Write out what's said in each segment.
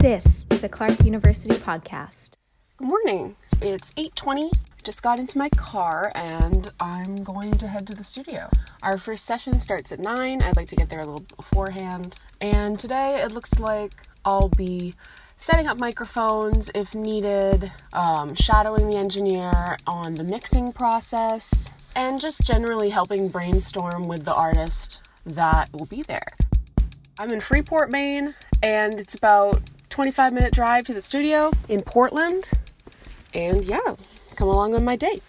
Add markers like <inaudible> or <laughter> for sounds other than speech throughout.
This is a Clark University podcast. Good morning. It's 8:20. Just got into my car and I'm going to head to the studio. Our first session starts at 9. I'd like to get there a little beforehand. And today it looks like I'll be setting up microphones if needed, um, shadowing the engineer on the mixing process, and just generally helping brainstorm with the artist that will be there. I'm in Freeport, Maine, and it's about 25 minute drive to the studio in Portland. And yeah, come along on my date.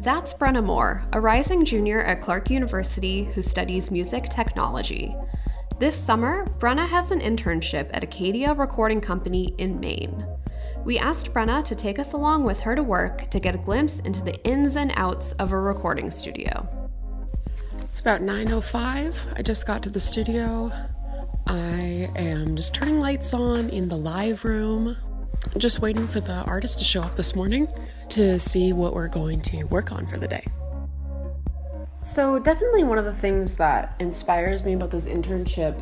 That's Brenna Moore, a rising junior at Clark University who studies music technology. This summer, Brenna has an internship at Acadia Recording Company in Maine. We asked Brenna to take us along with her to work to get a glimpse into the ins and outs of a recording studio. It's about 9:05. I just got to the studio. I am just turning lights on in the live room. Just waiting for the artist to show up this morning to see what we're going to work on for the day. So, definitely one of the things that inspires me about this internship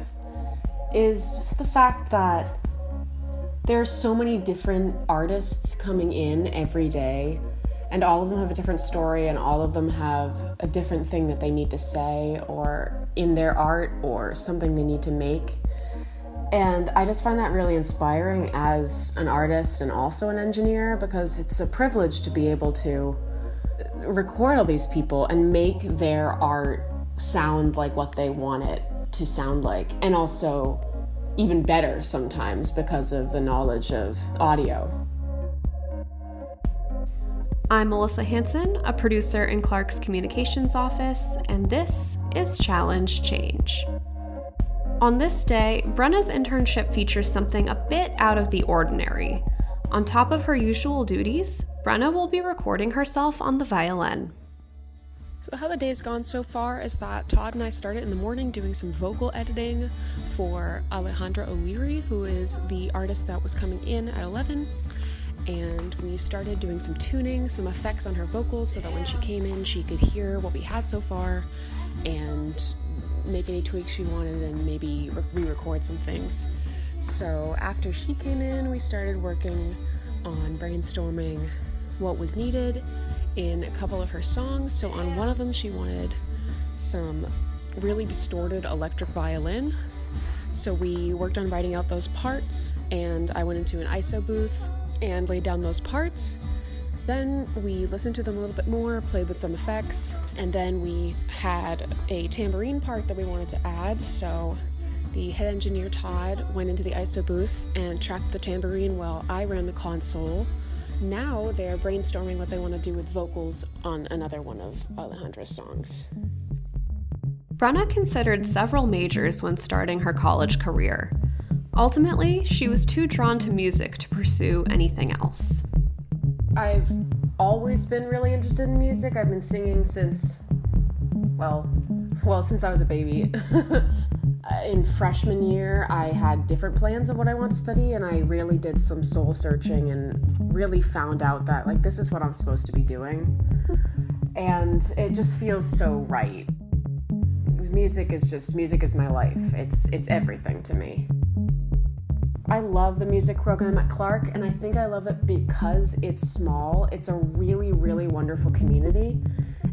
is just the fact that there are so many different artists coming in every day, and all of them have a different story, and all of them have a different thing that they need to say, or in their art, or something they need to make. And I just find that really inspiring as an artist and also an engineer because it's a privilege to be able to record all these people and make their art sound like what they want it to sound like. And also, even better sometimes because of the knowledge of audio. I'm Melissa Hanson, a producer in Clark's communications office, and this is Challenge Change. On this day, Brenna's internship features something a bit out of the ordinary. On top of her usual duties, Brenna will be recording herself on the violin. So, how the day's gone so far is that Todd and I started in the morning doing some vocal editing for Alejandra O'Leary, who is the artist that was coming in at 11 and we started doing some tuning, some effects on her vocals so that when she came in, she could hear what we had so far and make any tweaks she wanted and maybe re record some things. So after she came in, we started working on brainstorming what was needed in a couple of her songs. So on one of them, she wanted some really distorted electric violin. So we worked on writing out those parts, and I went into an ISO booth and laid down those parts. Then we listened to them a little bit more, played with some effects, and then we had a tambourine part that we wanted to add. So the head engineer Todd went into the ISO booth and tracked the tambourine while I ran the console. Now they're brainstorming what they want to do with vocals on another one of Alejandra's songs. Brenna considered several majors when starting her college career. Ultimately, she was too drawn to music to pursue anything else. I've always been really interested in music. I've been singing since, well, well, since I was a baby. <laughs> in freshman year, I had different plans of what I want to study, and I really did some soul searching and really found out that, like, this is what I'm supposed to be doing. And it just feels so right. Music is just, music is my life. It's, it's everything to me. I love the music program at Clark, and I think I love it because it's small. It's a really, really wonderful community,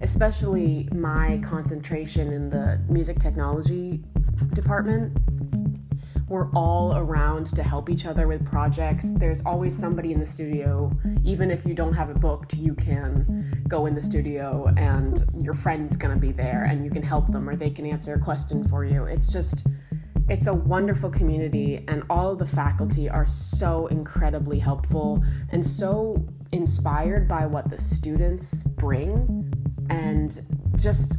especially my concentration in the music technology department. We're all around to help each other with projects. There's always somebody in the studio. Even if you don't have it booked, you can go in the studio and your friend's gonna be there and you can help them or they can answer a question for you. It's just, it's a wonderful community, and all of the faculty are so incredibly helpful and so inspired by what the students bring. And just,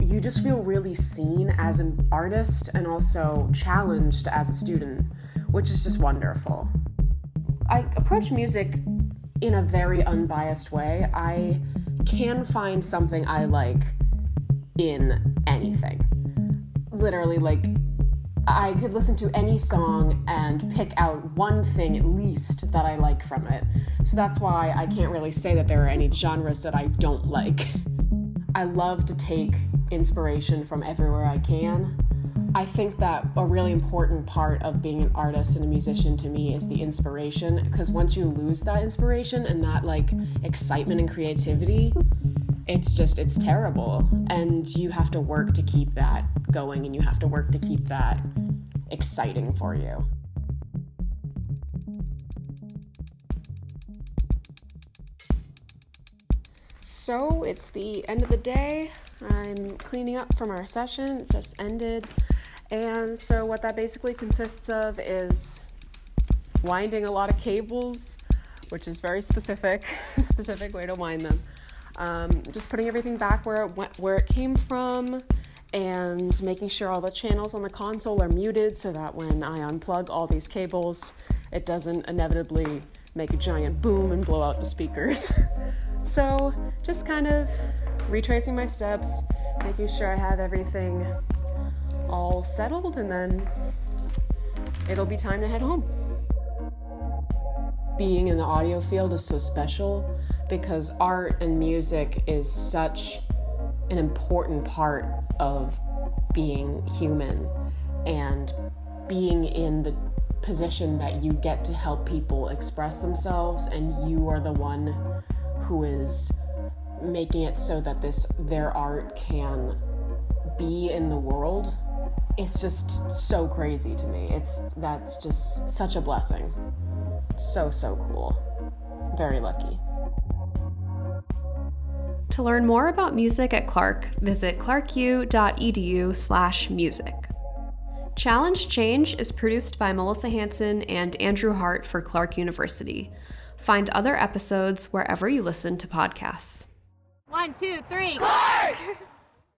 you just feel really seen as an artist and also challenged as a student, which is just wonderful. I approach music in a very unbiased way. I can find something I like in anything. Literally, like, I could listen to any song and pick out one thing at least that I like from it. So that's why I can't really say that there are any genres that I don't like. <laughs> I love to take inspiration from everywhere I can. I think that a really important part of being an artist and a musician to me is the inspiration because once you lose that inspiration and that like excitement and creativity, it's just it's terrible and you have to work to keep that going and you have to work to keep that exciting for you. So it's the end of the day. I'm cleaning up from our session. It just ended. And so, what that basically consists of is winding a lot of cables, which is very specific, <laughs> specific way to wind them. Um, just putting everything back where it went, where it came from, and making sure all the channels on the console are muted so that when I unplug all these cables, it doesn't inevitably make a giant boom and blow out the speakers. <laughs> so, just kind of retracing my steps, making sure I have everything all settled, and then it'll be time to head home. Being in the audio field is so special because art and music is such an important part of being human and being in the position that you get to help people express themselves and you are the one who is making it so that this their art can be in the world it's just so crazy to me. It's that's just such a blessing. It's so so cool. Very lucky. To learn more about music at Clark, visit clarku.edu slash music. Challenge Change is produced by Melissa Hanson and Andrew Hart for Clark University. Find other episodes wherever you listen to podcasts. One, two, three. Clark!